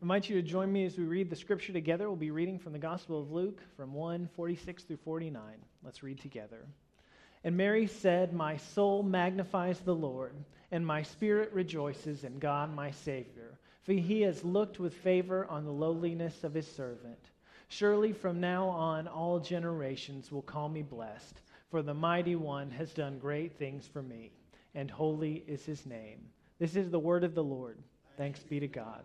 I invite you to join me as we read the scripture together. We'll be reading from the Gospel of Luke from 1 46 through 49. Let's read together. And Mary said, My soul magnifies the Lord, and my spirit rejoices in God my Savior, for he has looked with favor on the lowliness of his servant. Surely from now on all generations will call me blessed, for the mighty one has done great things for me, and holy is his name. This is the word of the Lord. Thanks be to God.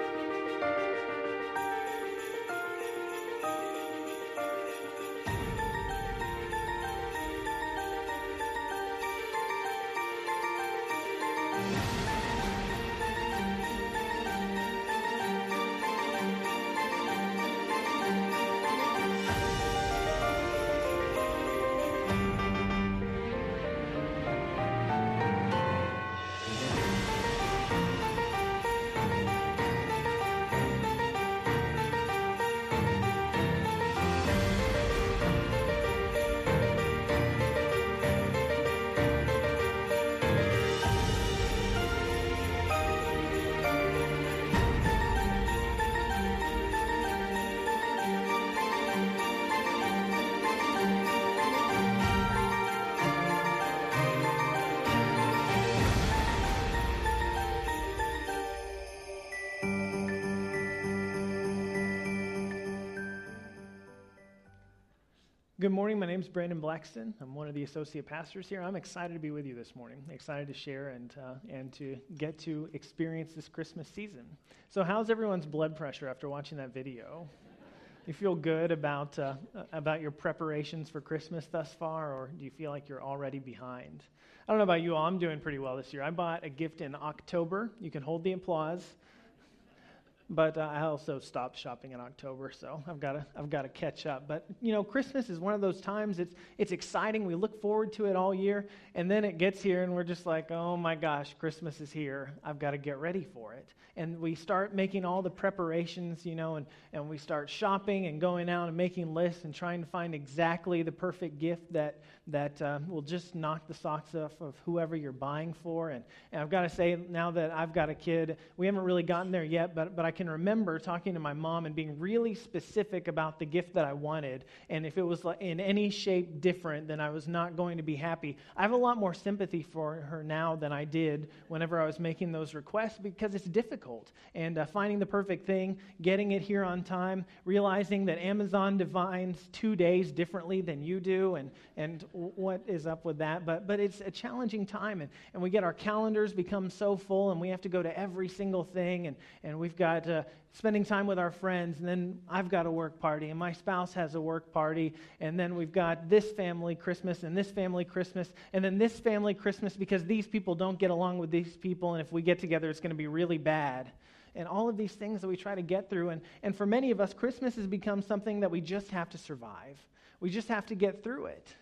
Good morning. My name is Brandon Blackston. I'm one of the associate pastors here. I'm excited to be with you this morning. Excited to share and uh, and to get to experience this Christmas season. So, how's everyone's blood pressure after watching that video? You feel good about uh, about your preparations for Christmas thus far, or do you feel like you're already behind? I don't know about you all. I'm doing pretty well this year. I bought a gift in October. You can hold the applause but uh, I also stopped shopping in October, so I've got to I've got to catch up. But you know, Christmas is one of those times. It's it's exciting. We look forward to it all year, and then it gets here, and we're just like, oh my gosh, Christmas is here. I've got to get ready for it. And we start making all the preparations, you know, and and we start shopping and going out and making lists and trying to find exactly the perfect gift that that uh, will just knock the socks off of whoever you're buying for. And, and I've got to say, now that I've got a kid, we haven't really gotten there yet, but, but I can remember talking to my mom and being really specific about the gift that I wanted. And if it was in any shape different, then I was not going to be happy. I have a lot more sympathy for her now than I did whenever I was making those requests because it's difficult. And uh, finding the perfect thing, getting it here on time, realizing that Amazon defines two days differently than you do, and, and what is up with that, but, but it's a challenging time. And, and we get our calendars become so full, and we have to go to every single thing. And, and we've got uh, spending time with our friends. And then I've got a work party, and my spouse has a work party. And then we've got this family Christmas, and this family Christmas, and then this family Christmas because these people don't get along with these people. And if we get together, it's going to be really bad and all of these things that we try to get through. And, and for many of us, Christmas has become something that we just have to survive. We just have to get through it.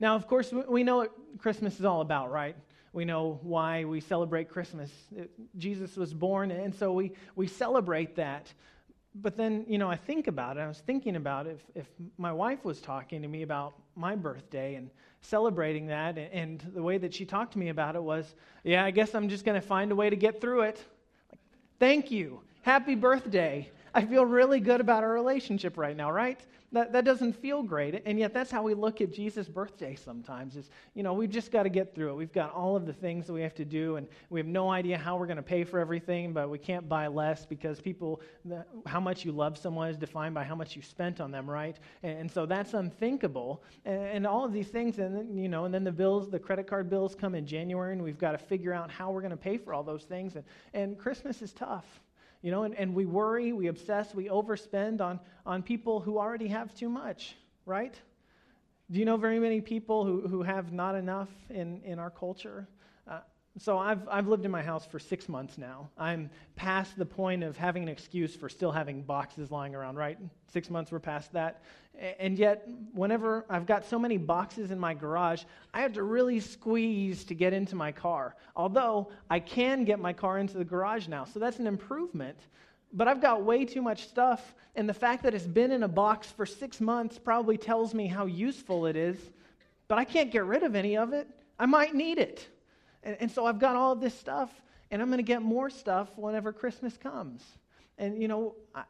Now, of course, we know what Christmas is all about, right? We know why we celebrate Christmas. Jesus was born, and so we, we celebrate that. But then, you know, I think about it. I was thinking about if, if my wife was talking to me about my birthday and celebrating that, and, and the way that she talked to me about it was, yeah, I guess I'm just going to find a way to get through it. Like, Thank you. Happy birthday. I feel really good about our relationship right now, right? That, that doesn't feel great. And yet, that's how we look at Jesus' birthday sometimes is, you know, we've just got to get through it. We've got all of the things that we have to do, and we have no idea how we're going to pay for everything, but we can't buy less because people, how much you love someone is defined by how much you spent on them, right? And, and so that's unthinkable. And, and all of these things, and you know, and then the bills, the credit card bills come in January, and we've got to figure out how we're going to pay for all those things. And, and Christmas is tough you know, and, and we worry, we obsess, we overspend on, on people who already have too much, right? Do you know very many people who, who have not enough in, in our culture? Uh, so I've, I've lived in my house for six months now. I'm past the point of having an excuse for still having boxes lying around, right? Six months, we're past that. And yet, whenever I've got so many boxes in my garage, I have to really squeeze to get into my car. Although I can get my car into the garage now, so that's an improvement. But I've got way too much stuff, and the fact that it's been in a box for six months probably tells me how useful it is, but I can't get rid of any of it. I might need it. And, and so I've got all this stuff, and I'm going to get more stuff whenever Christmas comes. And, you know, I,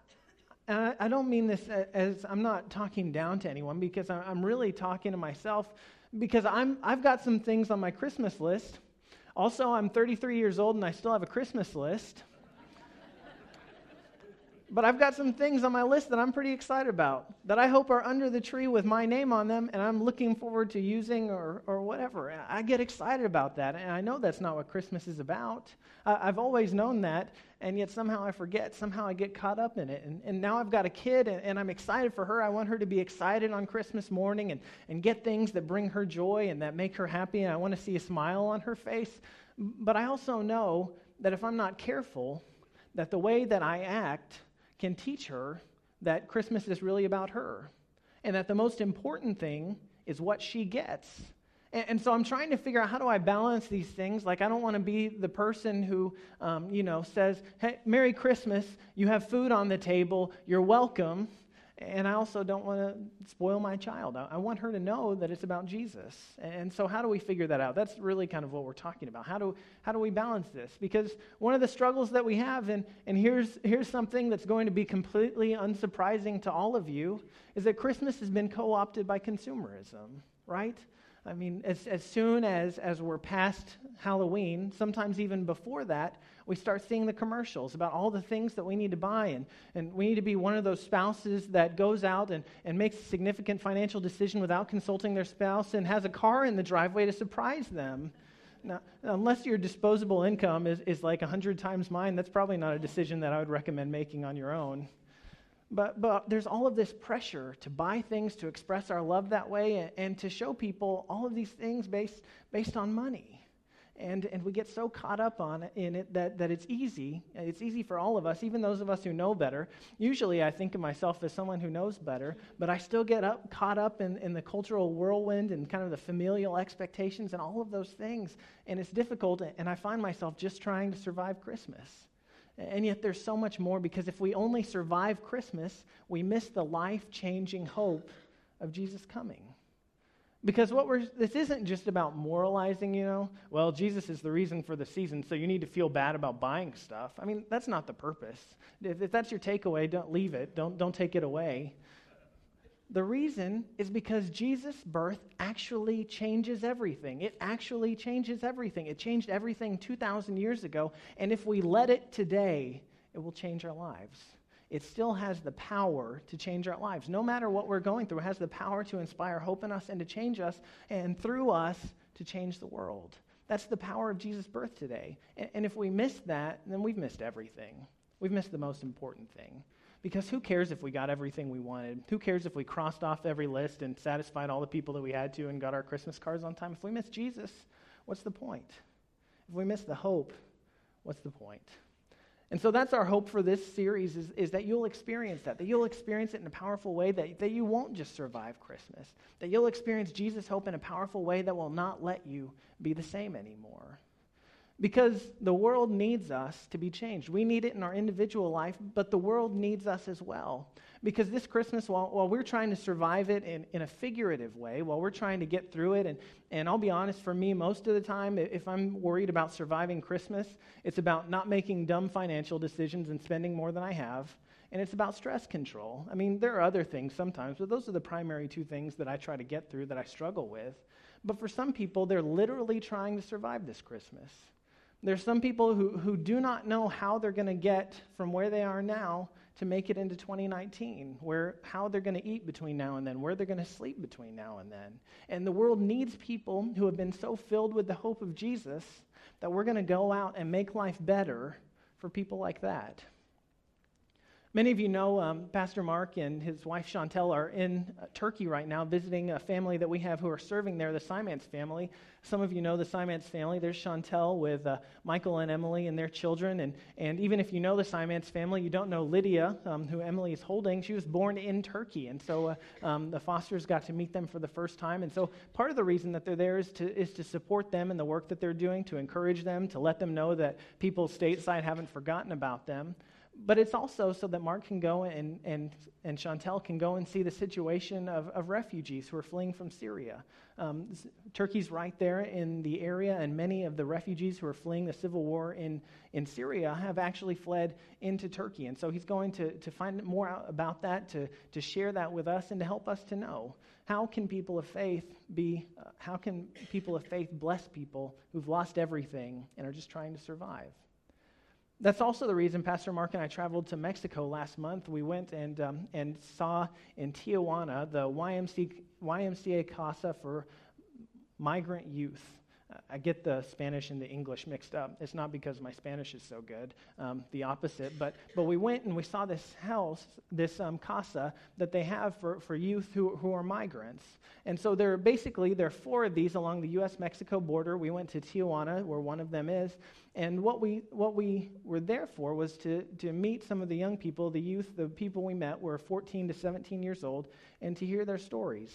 and I, don't mean this as I'm not talking down to anyone because I'm really talking to myself because I'm, I've got some things on my Christmas list. Also, I'm 33 years old and I still have a Christmas list. But I've got some things on my list that I'm pretty excited about that I hope are under the tree with my name on them and I'm looking forward to using or, or whatever. I get excited about that. And I know that's not what Christmas is about. I've always known that and yet somehow I forget. Somehow I get caught up in it. And, and now I've got a kid, and, and, I'm excited for her. I want her to be excited on Christmas morning and, and get things that bring her joy and that make her happy, and I want to see a smile on her face. But I also know that if I'm not careful, that the way that I act can teach her that Christmas is really about her, and that the most important thing is what she gets and, and, so I'm trying to figure out how do I balance these things. Like, I don't want to be the person who, um, you know, says, hey, Merry Christmas, you have food on the table, you're welcome. And I also don't want to spoil my child. I, I want her to know that it's about Jesus. And so, how do we figure that out? That's really kind of what we're talking about. How do, how do we balance this? Because one of the struggles that we have, and, and here's, here's something that's going to be completely unsurprising to all of you, is that Christmas has been co opted by consumerism, right? I mean, as, as soon as, as we're past Halloween, sometimes even before that, we start seeing the commercials about all the things that we need to buy. And, and we need to be one of those spouses that goes out and, and makes a significant financial decision without consulting their spouse and has a car in the driveway to surprise them. Now, unless your disposable income is, is like 100 times mine, that's probably not a decision that I would recommend making on your own. But, but there's all of this pressure to buy things, to express our love that way, and, and, to show people all of these things based, based on money. And, and we get so caught up on it, in it that, that it's easy. It's easy for all of us, even those of us who know better. Usually I think of myself as someone who knows better, but I still get up, caught up in, in the cultural whirlwind and kind of the familial expectations and all of those things. And it's difficult, and I find myself just trying to survive Christmas. And yet there's so much more because if we only survive Christmas, we miss the life changing hope of Jesus coming. Because what we're, this isn't just about moralizing, you know, well, Jesus is the reason for the season, so you need to feel bad about buying stuff. I mean, that's not the purpose. If, if that's your takeaway, don't leave it, don't, don't take it away. The reason is because Jesus' birth actually changes everything. It actually changes everything. It changed everything 2,000 years ago, and if we let it today, it will change our lives. It still has the power to change our lives. No matter what we're going through, it has the power to inspire hope in us and to change us, and through us, to change the world. That's the power of Jesus' birth today. And, and if we miss that, then we've missed everything. We've missed the most important thing. Because who cares if we got everything we wanted? Who cares if we crossed off every list and satisfied all the people that we had to and got our Christmas cards on time? If we miss Jesus, what's the point? If we miss the hope, what's the point? And so that's our hope for this series is, is that you'll experience that, that you'll experience it in a powerful way, that, that you won't just survive Christmas, that you'll experience Jesus' hope in a powerful way that will not let you be the same anymore. Because the world needs us to be changed. We need it in our individual life, but the world needs us as well. Because this Christmas, while, while we're trying to survive it in, in a figurative way, while we're trying to get through it, and, and I'll be honest, for me, most of the time, if I'm worried about surviving Christmas, it's about not making dumb financial decisions and spending more than I have, and it's about stress control. I mean, there are other things sometimes, but those are the primary two things that I try to get through that I struggle with. But for some people, they're literally trying to survive this Christmas. There's some people who, who do not know how they're going to get from where they are now to make it into 2019, where how they're going to eat between now and then, where they're going to sleep between now and then. And the world needs people who have been so filled with the hope of Jesus that we're going to go out and make life better for people like that. Many of you know um, Pastor Mark and his wife Chantel are in uh, Turkey right now visiting a family that we have who are serving there, the Simons family. Some of you know the Simons family. There's Chantel with uh, Michael and Emily and their children. And, and even if you know the Simons family, you don't know Lydia, um, who Emily is holding. She was born in Turkey. And so uh, um, the Fosters got to meet them for the first time. And so part of the reason that they're there is to, is to support them in the work that they're doing, to encourage them, to let them know that people stateside haven't forgotten about them. But it's also so that Mark can go and, and, and Chantel can go and see the situation of, of refugees who are fleeing from Syria. Um, Turkey's right there in the area, and many of the refugees who are fleeing the civil war in, in Syria have actually fled into Turkey. And so he's going to, to find more out about that, to, to share that with us, and to help us to know how can people of faith be, uh, how can people of faith bless people who've lost everything and are just trying to survive? That's also the reason Pastor Mark and I traveled to Mexico last month. We went and, um, and saw in Tijuana the YMCA, YMCA Casa for Migrant Youth. I get the Spanish and the English mixed up. It's not because my Spanish is so good, um, the opposite. But, but we went and we saw this house, this um, casa that they have for, for youth who, who are migrants. And so there are basically, there are four of these along the U.S. Mexico border. We went to Tijuana, where one of them is. And what we, what we were there for was to, to meet some of the young people, the youth, the people we met were 14 to 17 years old, and to hear their stories.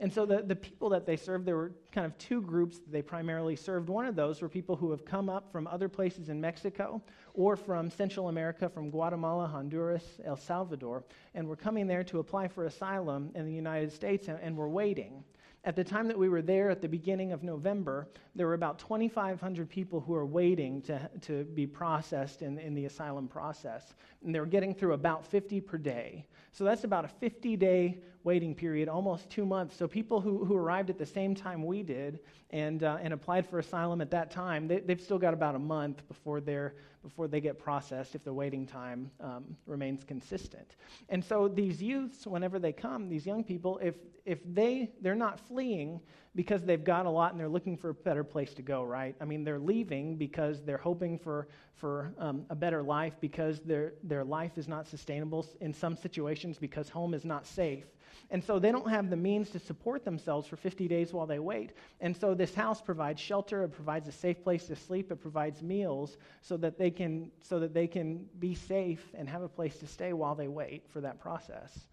And so the, the people that they served, there were kind of two groups that they primarily served. One of those were people who have come up from other places in Mexico or from Central America, from Guatemala, Honduras, El Salvador, and were coming there to apply for asylum in the United States and, and were waiting. At the time that we were there at the beginning of November, there were about 2,500 people who were waiting to, to be processed in, in the asylum process. And they were getting through about 50 per day. So that's about a 50 day waiting period, almost two months. So people who, who arrived at the same time we did and, uh, and applied for asylum at that time, they, have still got about a month before, they're, before they get processed if the waiting time um, remains consistent. And so these youths, whenever they come, these young people, if, if they, they're not fleeing because they've got a lot and they're looking for a better place to go, right? I mean, they're leaving because they're hoping for, for um, a better life because their, their life is not sustainable in some situations because home is not safe. And so they don't have the means to support themselves for 50 days while they wait. And so this house provides shelter, it provides a safe place to sleep, it provides meals so that they can, so that they can be safe and have a place to stay while they wait for that process.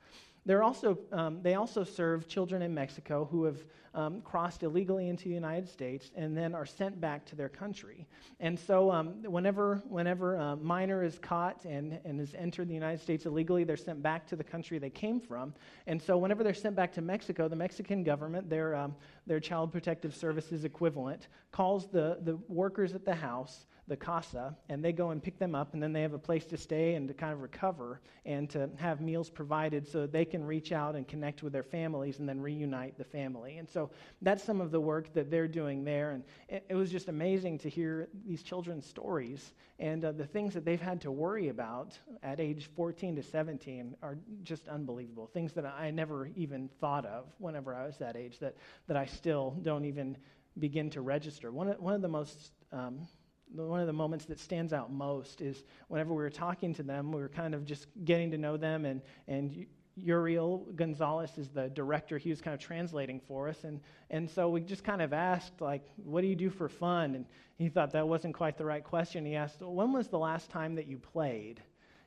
They're also, um, they also serve children in Mexico who have um, crossed illegally into the United States and then are sent back to their country. And so, um, whenever, whenever a minor is caught and, and has entered the United States illegally, they're sent back to the country they came from. And so, whenever they're sent back to Mexico, the Mexican government, their, um, their Child Protective Services equivalent, calls the, the workers at the house the casa, and they go and pick them up, and then they have a place to stay and to kind of recover and to have meals provided so they can reach out and connect with their families and then reunite the family. And so that's some of the work that they're doing there. And it, it was just amazing to hear these children's stories and uh, the things that they've had to worry about at age 14 to 17 are just unbelievable. Things that I never even thought of whenever I was that age that, that I still don't even begin to register. One of, one of the most um, one of the moments that stands out most is whenever we were talking to them, we were kind of just getting to know them, and, and Uriel Gonzalez is the director. He was kind of translating for us. And, and so we just kind of asked, like, what do you do for fun? And he thought that wasn't quite the right question. He asked, when was the last time that you played?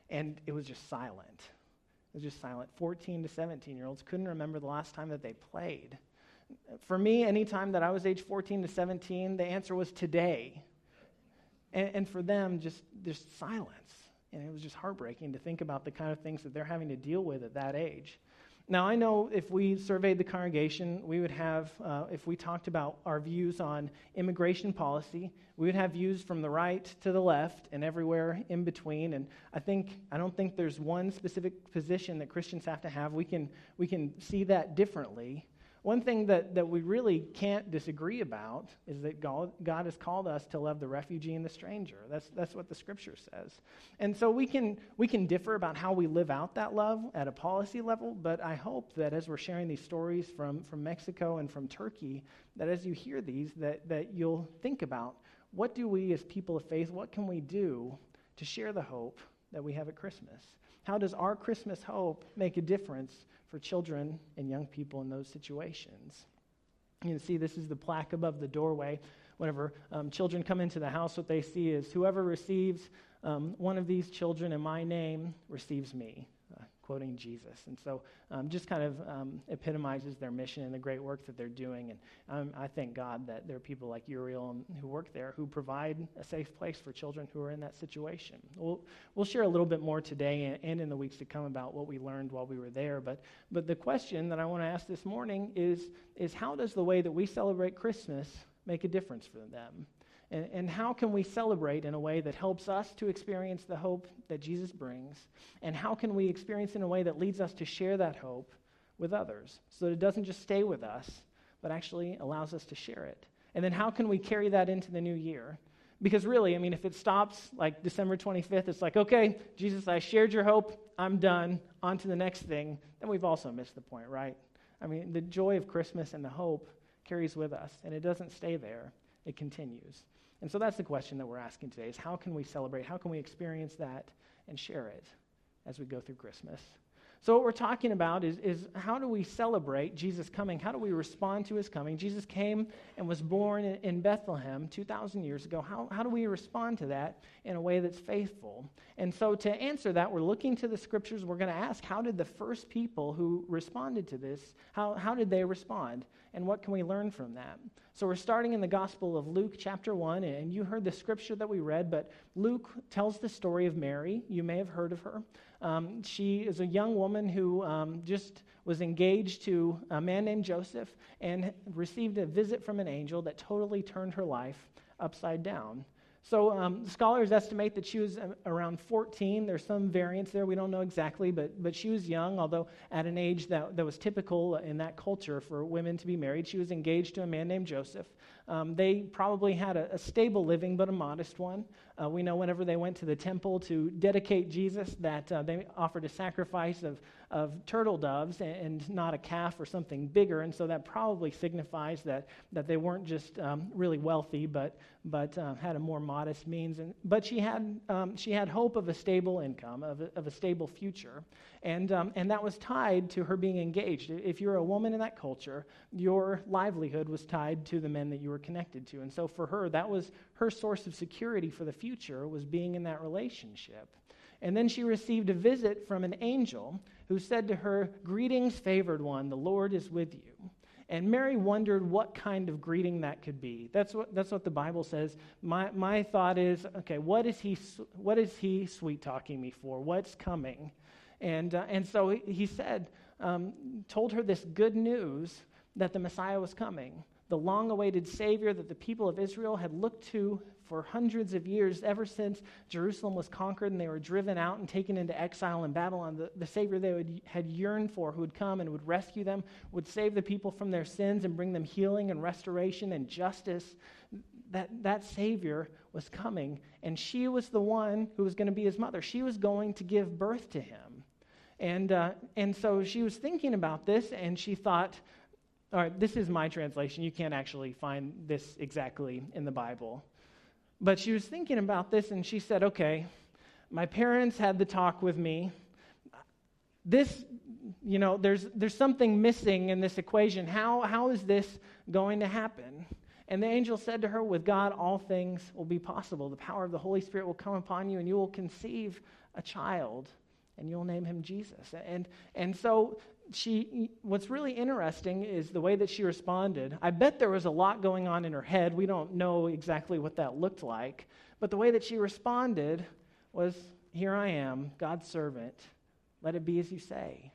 And it was just silent. It was just silent. 14 to 17 year olds couldn't remember the last time that they played. For me, anytime that I was age 14 to 17, the answer was today. And, and for them, just, just silence. And it was just heartbreaking to think about the kind of things that they're having to deal with at that age. Now, I know if we surveyed the congregation, we would have, uh, if we talked about our views on immigration policy, we would have views from the right to the left and everywhere in between. And I think, I don't think there's one specific position that Christians have to have. We can, we can see that differently. One thing that, that we really can't disagree about is that God, God has called us to love the refugee and the stranger. That's, that's what the scripture says. And so we can, we can differ about how we live out that love at a policy level, but I hope that as we're sharing these stories from, from Mexico and from Turkey, that as you hear these, that, that you'll think about what do we as people of faith, what can we do to share the hope that we have at Christmas? How does our Christmas hope make a difference for children and young people in those situations. You can see this is the plaque above the doorway. Whenever um, children come into the house, what they see is whoever receives um, one of these children in my name receives me. Quoting Jesus. And so um, just kind of um, epitomizes their mission and the great work that they're doing. And um, I thank God that there are people like Uriel who work there who provide a safe place for children who are in that situation. We'll, we'll share a little bit more today and, and in the weeks to come about what we learned while we were there. But, but the question that I want to ask this morning is, is how does the way that we celebrate Christmas make a difference for them? And, and how can we celebrate in a way that helps us to experience the hope that Jesus brings? And how can we experience in a way that leads us to share that hope with others so that it doesn't just stay with us, but actually allows us to share it? And then how can we carry that into the new year? Because really, I mean, if it stops like December 25th, it's like, okay, Jesus, I shared your hope, I'm done, on to the next thing, then we've also missed the point, right? I mean, the joy of Christmas and the hope carries with us, and it doesn't stay there, it continues. And so that's the question that we're asking today is how can we celebrate? How can we experience that and share it as we go through Christmas? So, what we're talking about is, is how do we celebrate Jesus coming? How do we respond to his coming? Jesus came and was born in, Bethlehem 2,000 years ago. How, how do we respond to that in a way that's faithful? And so, to answer that, we're looking to the scriptures. We're going to ask how did the first people who responded to this, how, how did they respond? And what can we learn from that? So, we're starting in the Gospel of Luke, chapter 1, and you heard the scripture that we read, but Luke tells the story of Mary. You may have heard of her. Um, she is a young woman who um, just was engaged to a man named Joseph and received a visit from an angel that totally turned her life upside down. So um, scholars estimate that she was uh, around 14. There's some variance there. We don't know exactly, but, but she was young, although at an age that, that was typical in that culture for women to be married. She was engaged to a man named Joseph. Um, they probably had a, a, stable living, but a modest one. Uh, we know whenever they went to the temple to dedicate Jesus that uh, they offered a sacrifice of, of turtle doves and, and, not a calf or something bigger. And so that probably signifies that, that they weren't just um, really wealthy, but, but uh, had a more modest means. And, but she had, um, she had hope of a stable income, of a, of a stable future. And, um, and that was tied to her being engaged. If you're a woman in that culture, your livelihood was tied to the men that you were connected to. And so for her, that was her source of security for the future, was being in that relationship. And then she received a visit from an angel who said to her, Greetings, favored one, the Lord is with you. And Mary wondered what kind of greeting that could be. That's what, that's what the Bible says. My, my thought is okay, what is, he, what is he sweet talking me for? What's coming? And, uh, and so he said, um, told her this good news that the Messiah was coming, the long awaited Savior that the people of Israel had looked to for hundreds of years, ever since Jerusalem was conquered and they were driven out and taken into exile in Babylon. The, the Savior they would, had yearned for, who would come and would rescue them, would save the people from their sins and bring them healing and restoration and justice. That, that Savior was coming, and she was the one who was going to be his mother. She was going to give birth to him. And, uh, and so she was thinking about this, and she thought, all right, this is my translation. You can't actually find this exactly in the Bible. But she was thinking about this and she said, okay, my parents had the talk with me. This, you know, there's, there's something missing in this equation. How, how is this going to happen? And the angel said to her, With God, all things will be possible. The power of the Holy Spirit will come upon you, and you will conceive a child, and you'll name him Jesus. And, and so she, what's really interesting is the way that she responded. I bet there was a lot going on in her head. We don't know exactly what that looked like. But the way that she responded was Here I am, God's servant. Let it be as you say.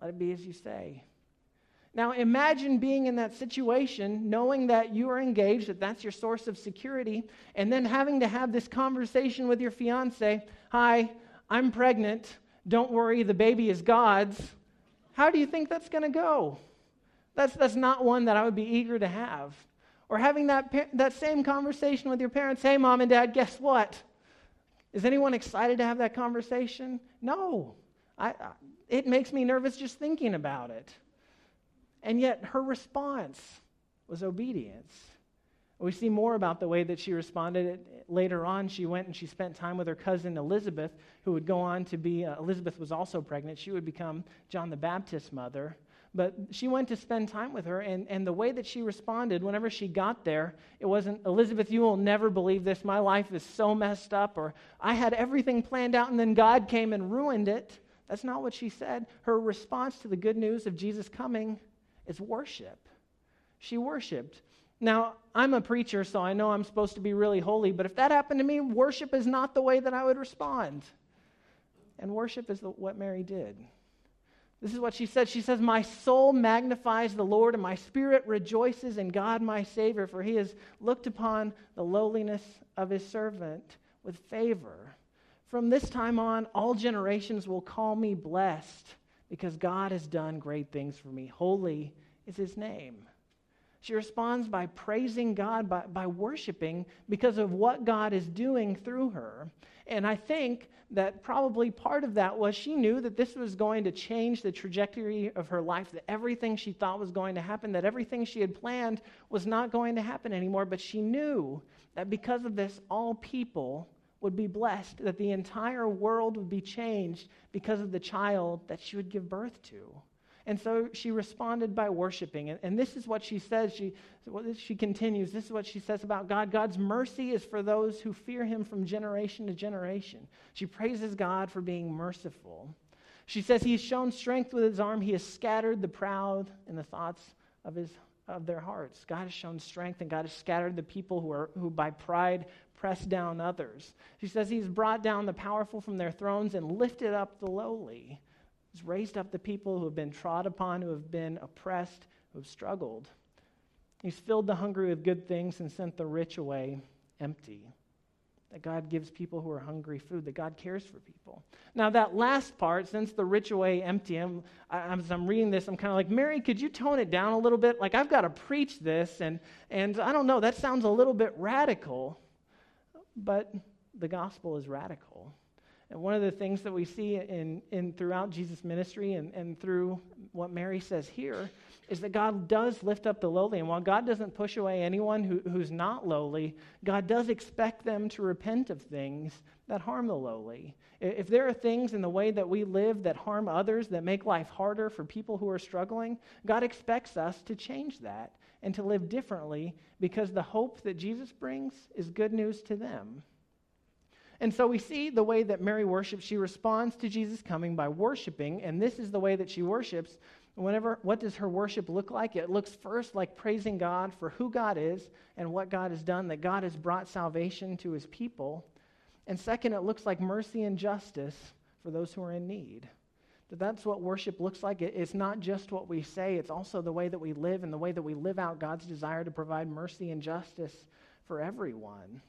Let it be as you say. Now, imagine being in that situation, knowing that you are engaged, that that's your source of security, and then having to have this conversation with your fiance Hi, I'm pregnant. Don't worry, the baby is God's. How do you think that's going to go? That's, that's not one that I would be eager to have. Or having that, that same conversation with your parents hey, mom and dad, guess what? Is anyone excited to have that conversation? No. I, I, it makes me nervous just thinking about it. And yet her response was obedience. We see more about the way that she responded. Later on, she went and she spent time with her cousin Elizabeth, who would go on to be, uh, Elizabeth was also pregnant. She would become John the Baptist's mother. But she went to spend time with her, and, and the way that she responded whenever she got there, it wasn't, Elizabeth, you will never believe this. My life is so messed up, or I had everything planned out, and then God came and ruined it. That's not what she said. Her response to the good news of Jesus coming is worship. She worshiped. Now, I'm a preacher, so I know I'm supposed to be really holy, but if that happened to me, worship is not the way that I would respond. And worship is the, what Mary did. This is what she said. She says, My soul magnifies the Lord, and my spirit rejoices in God my Savior, for he has looked upon the lowliness of his servant with favor. From this time on, all generations will call me blessed, because God has done great things for me. Holy is his name. She responds by praising God, by, by worshiping because of what God is doing through her. And I think that probably part of that was she knew that this was going to change the trajectory of her life, that everything she thought was going to happen, that everything she had planned was not going to happen anymore. But she knew that because of this, all people would be blessed, that the entire world would be changed because of the child that she would give birth to. And so she responded by worshiping. And, and this is what she says. She, she continues. This is what she says about God. God's mercy is for those who fear him from generation to generation. She praises God for being merciful. She says he has shown strength with his arm. He has scattered the proud in the thoughts of, his, of their hearts. God has shown strength, and God has scattered the people who, are, who by pride press down others. She says he's brought down the powerful from their thrones and lifted up the lowly. He's raised up the people who have been trod upon, who have been oppressed, who have struggled. He's filled the hungry with good things and sent the rich away empty. That God gives people who are hungry food, that God cares for people. Now, that last part, since the rich away empty, I'm, I, as I'm reading this, I'm kind of like, Mary, could you tone it down a little bit? Like, I've got to preach this, and, and I don't know, that sounds a little bit radical, but the gospel is radical. And one of the things that we see in, in throughout Jesus' ministry and, and through what Mary says here is that God does lift up the lowly. And while God doesn't push away anyone who, who's not lowly, God does expect them to repent of things that harm the lowly. If there are things in the way that we live that harm others, that make life harder for people who are struggling, God expects us to change that and to live differently because the hope that Jesus brings is good news to them. And so we see the way that Mary worships. She responds to Jesus coming by worshiping, and this is the way that she worships. Whenever, what does her worship look like? It looks first like praising God for who God is and what God has done, that God has brought salvation to his people. And second, it looks like mercy and justice for those who are in need. That that's what worship looks like. It's not just what we say, it's also the way that we live and the way that we live out God's desire to provide mercy and justice for everyone.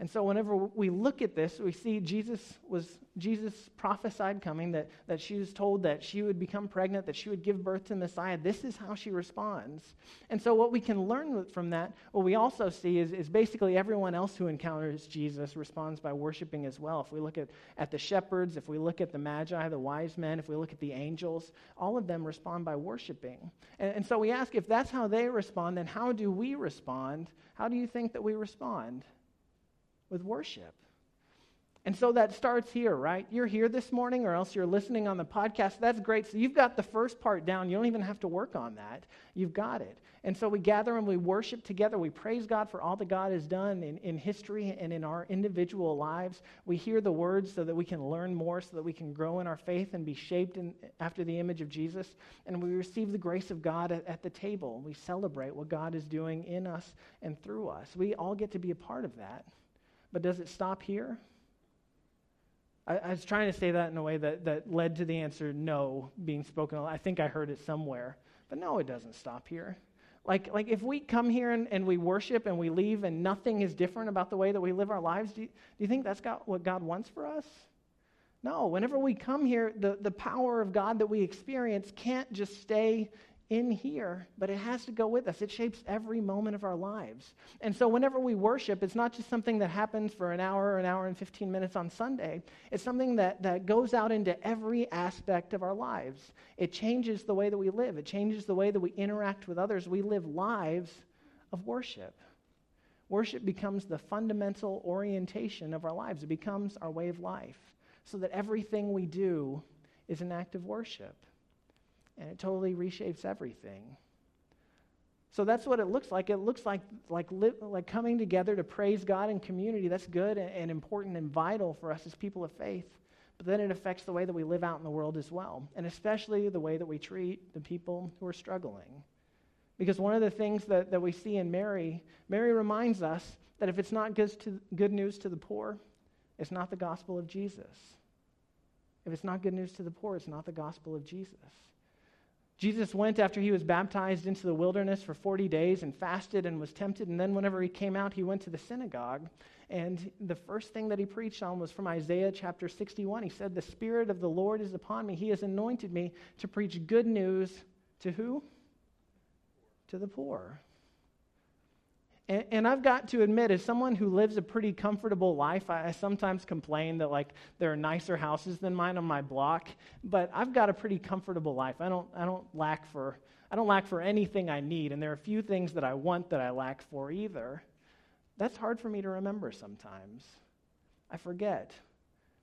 And so whenever we look at this, we see Jesus was Jesus prophesied coming that, that she was told that she would become pregnant, that she would give birth to Messiah. This is how she responds. And so what we can learn from that, what we also see is, is basically everyone else who encounters Jesus responds by worshiping as well. If we look at, at the shepherds, if we look at the magi, the wise men, if we look at the angels, all of them respond by worshiping. And, and so we ask if that's how they respond, then how do we respond? How do you think that we respond? With worship. And so that starts here, right? You're here this morning, or else you're listening on the podcast. That's great. So you've got the first part down. You don't even have to work on that. You've got it. And so we gather and we worship together. We praise God for all that God has done in, in history and in our individual lives. We hear the words so that we can learn more, so that we can grow in our faith and be shaped in, after the image of Jesus. And we receive the grace of God at, at the table. We celebrate what God is doing in us and through us. We all get to be a part of that. But does it stop here? I, I, was trying to say that in a way that, that led to the answer no being spoken. I think I heard it somewhere. But no, it doesn't stop here. Like, like if we come here and, and we worship and we leave and nothing is different about the way that we live our lives, do you, do you think that's got, what God wants for us? No, whenever we come here, the, the power of God that we experience can't just stay in here, but it has to go with us. It shapes every moment of our lives. And so, whenever we worship, it's not just something that happens for an hour, an hour and 15 minutes on Sunday. It's something that, that goes out into every aspect of our lives. It changes the way that we live, it changes the way that we interact with others. We live lives of worship. Worship becomes the fundamental orientation of our lives, it becomes our way of life, so that everything we do is an act of worship and it totally reshapes everything. So that's what it looks like. It looks like like like coming together to praise God in community. That's good and, and important and vital for us as people of faith. but then it affects the way that we live out in the world as well, and especially the way that we treat the people who are struggling. Because one of the things that, that we see in Mary, Mary reminds us that if it's not good, to, good news to the poor, it's not the gospel of Jesus. If it's not good news to the poor, it's not the gospel of Jesus. Jesus went after he was baptized into the wilderness for 40 days and fasted and was tempted. And then, whenever he came out, he went to the synagogue. And the first thing that he preached on was from Isaiah chapter 61. He said, The Spirit of the Lord is upon me. He has anointed me to preach good news to who? To the poor. And, and, I've got to admit, as someone who lives a pretty comfortable life, I, I, sometimes complain that like there are nicer houses than mine on my block. But I've got a pretty comfortable life. I don't, I don't lack for, I don't lack for anything I need, and there are a few things that I want that I lack for either. That's hard for me to remember sometimes. I forget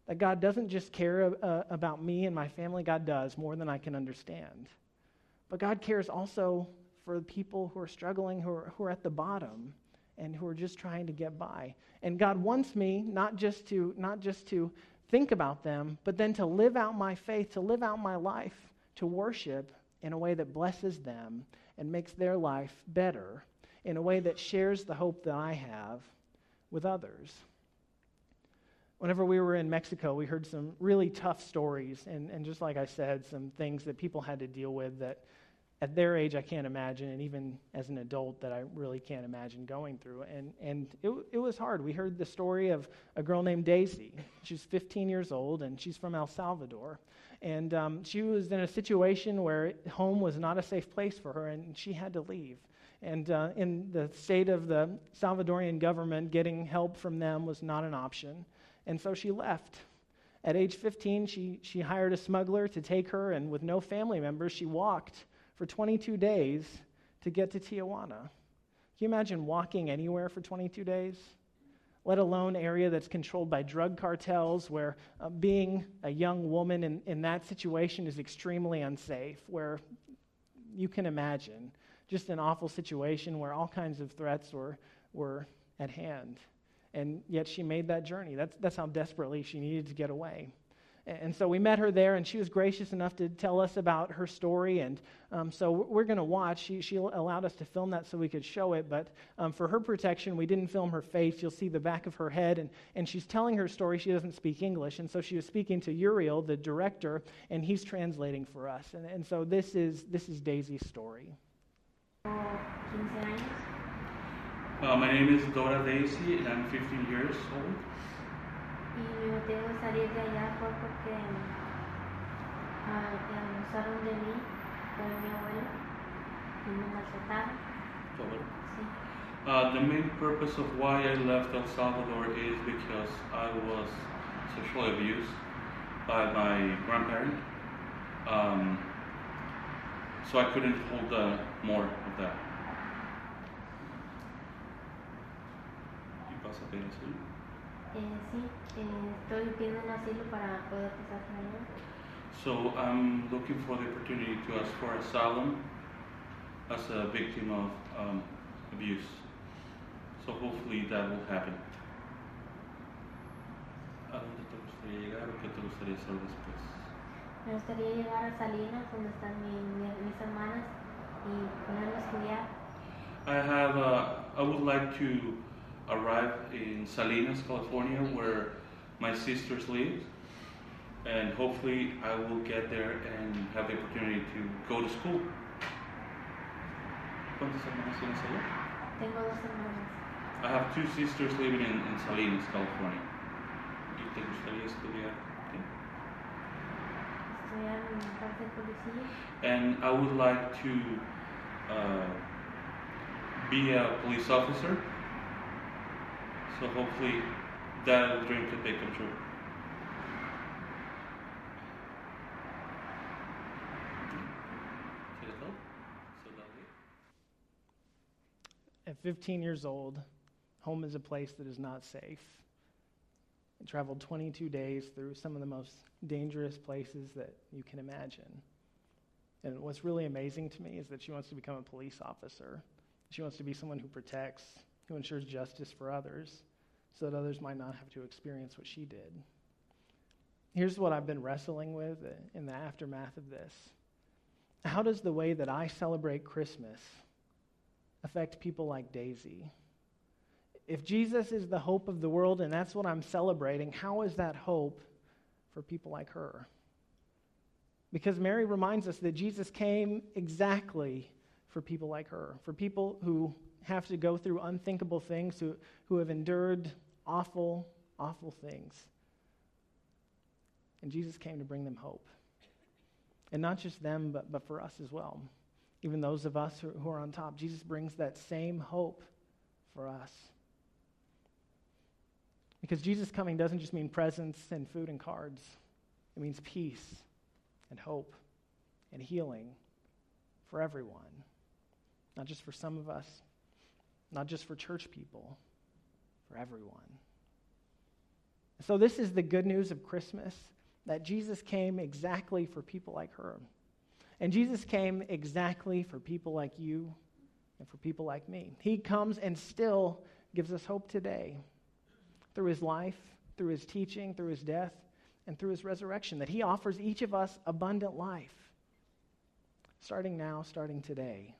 that God doesn't just care uh, about me and my family. God does more than I can understand. But God cares also for the people who are struggling, who are, who are at the bottom, and who are just trying to get by. And God wants me not just to not just to think about them, but then to live out my faith, to live out my life, to worship in a way that blesses them and makes their life better, in a way that shares the hope that I have with others. Whenever we were in Mexico, we heard some really tough stories, and, and just like I said, some things that people had to deal with that at their age, I can't imagine, and even as an adult, that I really can't imagine going through. And, and it, it was hard. We heard the story of a girl named Daisy. She's 15 years old, and she's from El Salvador. And um, she was in a situation where home was not a safe place for her, and she had to leave. And uh, in the state of the Salvadorian government, getting help from them was not an option. And so she left. At age 15, she, she hired a smuggler to take her, and with no family members, she walked for 22 days to get to Tijuana. Can you imagine walking anywhere for 22 days? Let alone area that's controlled by drug cartels, where uh, being a young woman in, in that situation is extremely unsafe, where you can imagine just an awful situation where all kinds of threats were, were at hand. And yet she made that journey. That's, that's how desperately she needed to get away. And so we met her there, and she was gracious enough to tell us about her story. And um, so we're going to watch. She, she, allowed us to film that so we could show it. But um, for her protection, we didn't film her face. You'll see the back of her head. And, and she's telling her story. She doesn't speak English. And so she was speaking to Uriel, the director, and he's translating for us. And, and so this is, this is Daisy's story. Uh, my name is Dora Daisy, and I'm 15 years old. Y mi motivo de salir de allá fue porque abusaron de mí con mi abuelo y me maltrataron. Sí. Uh, the main purpose of why I left El Salvador is because I was sexually abused by my grandparent. Um, so I couldn't hold uh, more of that. ¿Y pasa Eh, sí, eh, estoy pidiendo un asilo para poder pasar allá. So I'm looking for the opportunity to ask for asylum as a victim of um, abuse. So hopefully that will happen. ¿A dónde te gustaría llegar o qué te gustaría hacer después? Me gustaría llegar a Salinas, donde están mi, mi, mis hermanas, y ponerme a estudiar. I have, a, I would like to arrive in Salinas, California, where my sisters live. And hopefully, I will get there and have the opportunity to go to school. ¿Cuántas hermanas tienes allá? Tengo dos hermanas. I have two sisters living in, in Salinas, California. ¿Y te gustaría estudiar qué? Estudiar en parte de policía. And I would like to uh, be a police officer. So hopefully that dream could become true. At 15 years old, home is a place that is not safe. I traveled 22 days through some of the most dangerous places that you can imagine. And what's really amazing to me is that she wants to become a police officer. She wants to be someone who protects, who ensures justice for others so that others might not have to experience what she did. here's what I've been wrestling with in the aftermath of this. How does the way that I celebrate Christmas affect people like Daisy? If Jesus is the hope of the world and that's what I'm celebrating, how is that hope for people like her? Because Mary reminds us that Jesus came exactly for people like her, for people who have to go through unthinkable things, who, who have endured awful, awful things. And Jesus came to bring them hope. And not just them, but, but for us as well. Even those of us who, who are on top, Jesus brings that same hope for us. Because Jesus coming doesn't just mean presents and food and cards, it means peace and hope and healing for everyone. Not just for some of us, not just for church people, for everyone. So, this is the good news of Christmas that Jesus came exactly for people like her. And Jesus came exactly for people like you and for people like me. He comes and still gives us hope today through his life, through his teaching, through his death, and through his resurrection, that he offers each of us abundant life, starting now, starting today.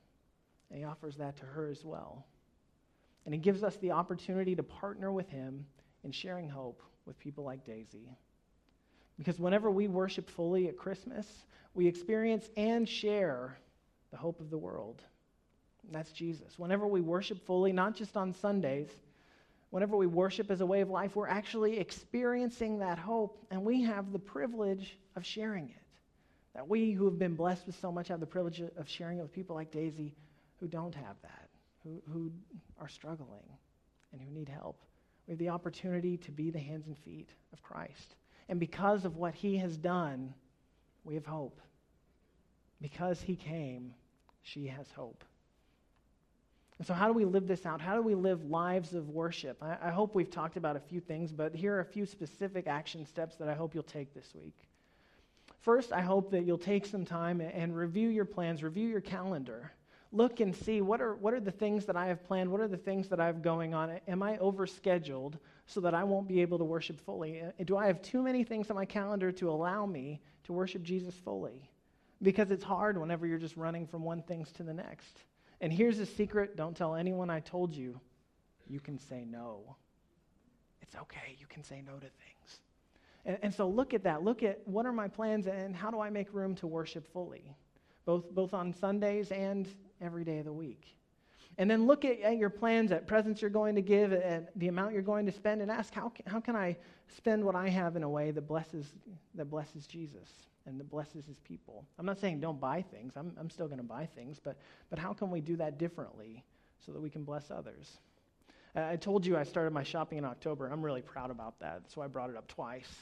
And he offers that to her as well. And it gives us the opportunity to partner with him in sharing hope with people like Daisy. Because whenever we worship fully at Christmas, we experience and share the hope of the world. And that's Jesus. Whenever we worship fully, not just on Sundays, whenever we worship as a way of life, we're actually experiencing that hope, and we have the privilege of sharing it. That we who have been blessed with so much have the privilege of sharing it with people like Daisy who don't have that, who, who are struggling, and who need help. We have the opportunity to be the hands and feet of Christ. And because of what he has done, we have hope. Because he came, she has hope. And so, how do we live this out? How do we live lives of worship? I, I, hope we've talked about a few things, but here are a few specific action steps that I hope you'll take this week. First, I hope that you'll take some time and review your plans, review your calendar. Look and see what are, what are the things that I have planned, what are the things that I have going on. Am I overscheduled so that I won't be able to worship fully? Uh, do I have too many things on my calendar to allow me to worship Jesus fully? Because it's hard whenever you're just running from one things to the next. And here's a secret don't tell anyone I told you. You can say no. It's okay. You can say no to things. And, and, so look at that. Look at what are my plans and how do I make room to worship fully, both, both on Sundays and every day of the week. And then look at, at your plans, at presents you're going to give, at the amount you're going to spend, and ask how, how can I spend what I have in a way that blesses, that blesses Jesus? and that blesses his people. I'm not saying don't buy things. I'm, I'm still going to buy things, but, but how can we do that differently so that we can bless others? I told you I started my shopping in October. I'm really proud about that, so I brought it up twice.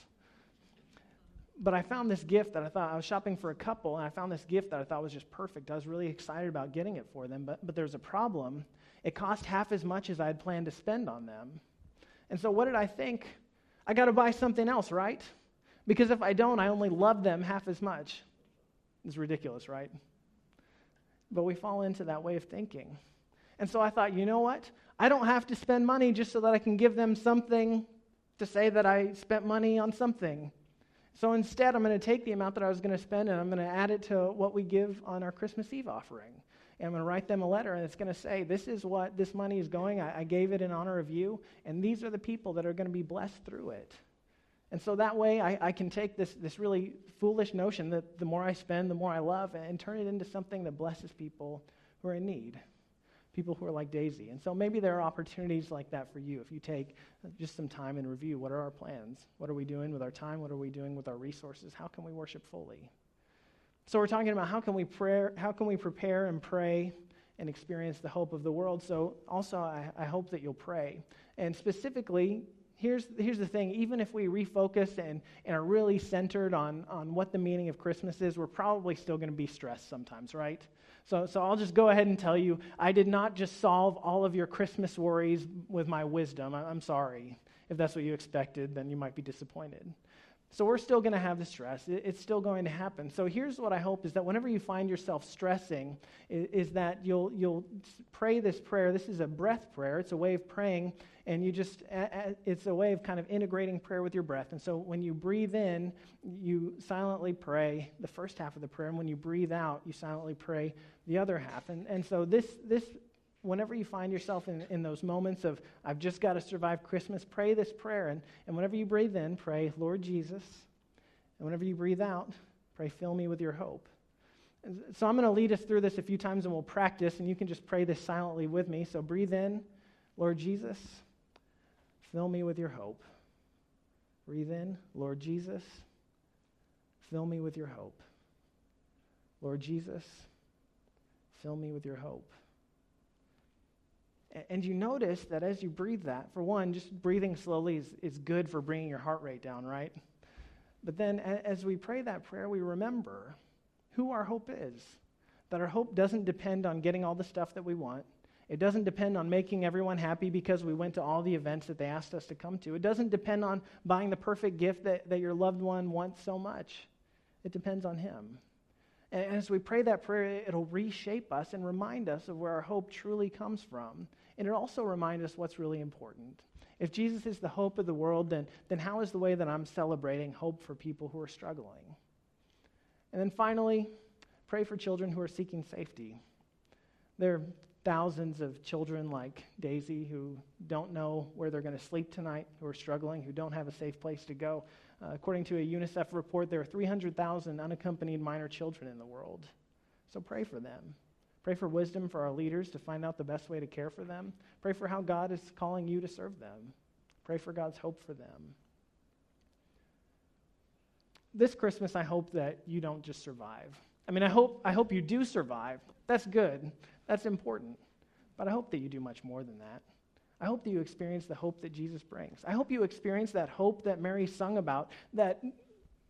But I found this gift that I thought I was shopping for a couple, and I found this gift that I thought was just perfect. I was really excited about getting it for them, but, but there's a problem. It cost half as much as I had planned to spend on them. And so, what did I think? I got to buy something else, right? Because if I don't, I only love them half as much. It's ridiculous, right? But we fall into that way of thinking. And so I thought, you know what? I don't have to spend money just so that I can give them something to say that I spent money on something. So instead, I'm going to take the amount that I was going to spend and I'm going to add it to what we give on our Christmas Eve offering. And I'm going to write them a letter and it's going to say, This is what this money is going. I, I gave it in honor of you, and these are the people that are going to be blessed through it. And so that way I, I, can take this, this really foolish notion that the more I spend, the more I love, and turn it into something that blesses people who are in need, people who are like Daisy. And so maybe there are opportunities like that for you if you take just some time and review what are our plans? What are we doing with our time? What are we doing with our resources? How can we worship fully? So we're talking about how can we pray, how can we prepare and pray and experience the hope of the world. So also I, I hope that you'll pray. And specifically, here's, here's the thing even if we refocus and, and are really centered on, on what the meaning of Christmas is, we're probably still going to be stressed sometimes, right? So, so I'll just go ahead and tell you I did not just solve all of your Christmas worries with my wisdom. I, I'm sorry. If that's what you expected, then you might be disappointed. So we're still going to have the stress. It's still going to happen. So here's what I hope is that whenever you find yourself stressing, is, that you'll, you'll pray this prayer. This is a breath prayer. It's a way of praying, and you just, it's a way of kind of integrating prayer with your breath. And so when you breathe in, you silently pray the first half of the prayer, and when you breathe out, you silently pray the other half. And, and so this, this whenever you find yourself in, in those moments of, I've just got to survive Christmas, pray this prayer. And, and whenever you breathe in, pray, Lord Jesus. And whenever you breathe out, pray, fill me with your hope. So I'm going to lead us through this a few times and we'll practice, and you can just pray this silently with me. So breathe in, Lord Jesus, fill me with your hope. Breathe in, Lord Jesus, fill me with your hope. Lord Jesus, fill me with your hope. And you notice that as you breathe that, for one, just breathing slowly is, is good for bringing your heart rate down, right? But then as we pray that prayer, we remember who our hope is. That our hope doesn't depend on getting all the stuff that we want. It doesn't depend on making everyone happy because we went to all the events that they asked us to come to. It doesn't depend on buying the perfect gift that, that your loved one wants so much. It depends on Him. And as we pray that prayer, it'll reshape us and remind us of where our hope truly comes from. And it also reminds us what's really important. If Jesus is the hope of the world, then, then how is the way that I'm celebrating hope for people who are struggling? And then finally, pray for children who are seeking safety. There are thousands of children like Daisy who don't know where they're going to sleep tonight, who are struggling, who don't have a safe place to go. Uh, according to a UNICEF report, there are 300,000 unaccompanied minor children in the world. So pray for them. Pray for wisdom for our leaders to find out the best way to care for them. Pray for how God is calling you to serve them. Pray for God's hope for them. This Christmas, I hope that you don't just survive. I mean, I hope, I hope you do survive. That's good, that's important. But I hope that you do much more than that. I hope that you experience the hope that Jesus brings. I hope you experience that hope that Mary sung about, that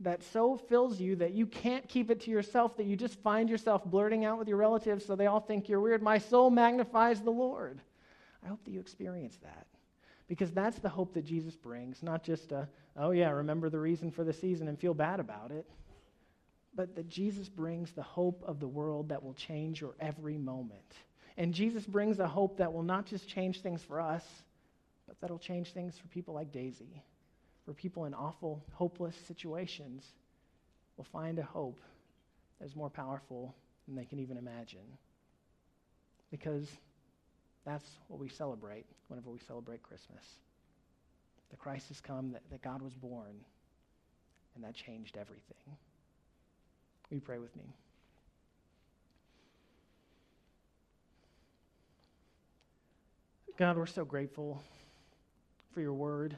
that so fills you that you can't keep it to yourself, that you just find yourself blurting out with your relatives so they all think you're weird. My soul magnifies the Lord. I hope that you experience that because that's the hope that Jesus brings, not just a, oh yeah, remember the reason for the season and feel bad about it, but that Jesus brings the hope of the world that will change your every moment. And Jesus brings a hope that will not just change things for us, but that'll change things for people like Daisy for people in awful, hopeless situations will find a hope that is more powerful than they can even imagine. Because that's what we celebrate whenever we celebrate Christmas. The Christ has come, that, that God was born, and that changed everything. You pray with me? God, we're so grateful for your word.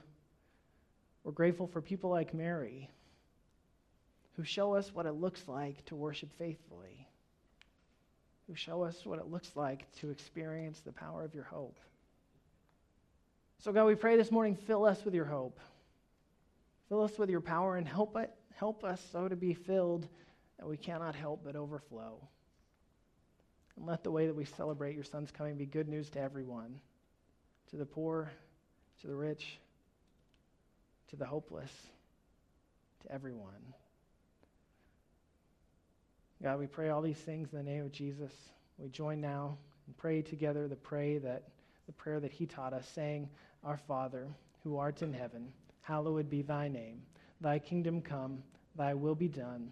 We're grateful for people like Mary who show us what it looks like to worship faithfully, who show us what it looks like to experience the power of your hope. So, God, we pray this morning, fill us with your hope. Fill us with your power and help, it, help us so to be filled that we cannot help but overflow. And let the way that we celebrate your son's coming be good news to everyone, to the poor, to the rich, to the hopeless, to everyone. God, we pray all these things in the name of Jesus. We join now and pray together the pray that the prayer that he taught us, saying, Our Father, who art in heaven, hallowed be thy name. Thy kingdom come, thy will be done,